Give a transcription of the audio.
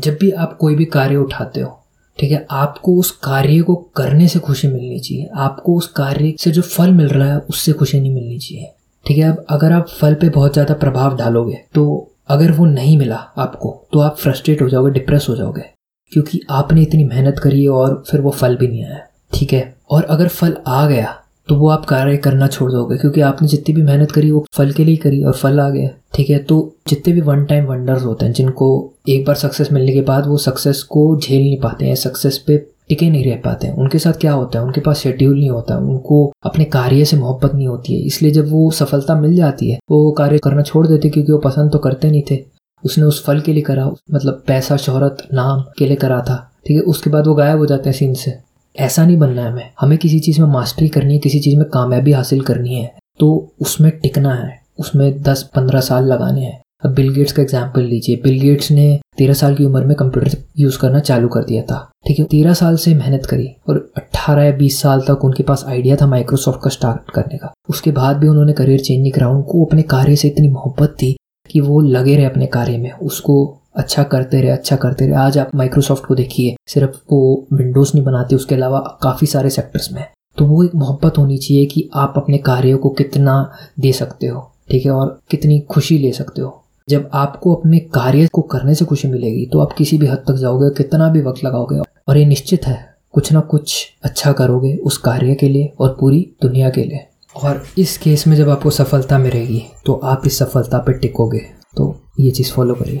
जब भी आप कोई भी कार्य उठाते हो, ठीक है, आपको उस कार्य को करने से खुशी मिलनी चाहिए। आपको उस कार्य से जो फल मिल रहा है, उससे खुशी नहीं मिलनी चाहिए। ठीक है, अब अगर आप फल पे बहुत ज़्यादा प्रभाव डालोगे तो अगर वो नहीं मिला आपको तो आप फ्रस्ट्रेट हो जाओगे डिप्रेस हो जाओगे, क्योंकि आपने इतनी मेहनत करी और फिर वो फल भी नहीं आया। ठीक है, और अगर फल आ गया तो वो आप कार्य करना छोड़ दोगे, क्योंकि आपने जितनी भी मेहनत करी, वो फल के लिए करी और फल आ गया, ठीक है? तो जितने भी वन टाइम वंडर्स होते हैं, जिनको एक बार सक्सेस मिलने के बाद वो सक्सेस को झेल नहीं पाते हैं सक्सेस पे टिके नहीं रह पाते हैं। उनके साथ क्या होता है? उनके पास शेड्यूल नहीं होता है उनको अपने कार्य से मोहब्बत नहीं होती है। इसलिए जब वो सफलता मिल जाती है, वो कार्य करना छोड़ देते क्योंकि वो पसंद तो करते नहीं थे। उसने उस फल के लिए करा मतलब पैसा, शोहरत, नाम के लिए करा था, ठीक है? उसके बाद वो गायब हो जाते हैं सीन से। ऐसा नहीं बनना है हमें। हमें किसी चीज़ में मास्टरी करनी है, किसी चीज़ में कामयाबी हासिल करनी है तो उसमें टिकना है, उसमें दस पंद्रह साल लगाने हैं। अब बिल गेट्स का एग्ज़ाम्पल लीजिए। बिल गेट्स ने तेरह साल की उम्र में कंप्यूटर यूज़ करना चालू कर दिया था, ठीक है? तेरह साल से मेहनत करी और अट्ठारह या बीस साल तक उनके पास आइडिया था माइक्रोसॉफ्ट का स्टार्ट करने का। उसके बाद भी उन्होंने करियर चेंज नहीं करा उनको अपने कार्य से इतनी मोहब्बत थी कि वो लगे रहे अपने कार्य में, उसको अच्छा करते रहे अच्छा करते रहे। आज आप माइक्रोसॉफ्ट को देखिए, सिर्फ़ वो विंडोज़ नहीं बनाते, उसके अलावा काफ़ी सारे सेक्टर्स में। तो वो एक मोहब्बत होनी चाहिए कि आप अपने कार्यों को कितना दे सकते हो, ठीक है? और कितनी खुशी ले सकते हो। जब आपको अपने कार्य को करने से खुशी मिलेगी तो आप किसी भी हद तक जाओगे कितना भी वक्त लगाओगे, और ये निश्चित है, कुछ ना कुछ अच्छा करोगे उस कार्य के लिए और पूरी दुनिया के लिए। और इस केस में जब आपको सफलता मिलेगी तो आप इस सफलता पर टिकोगे। तो ये चीज़ फॉलो करिए।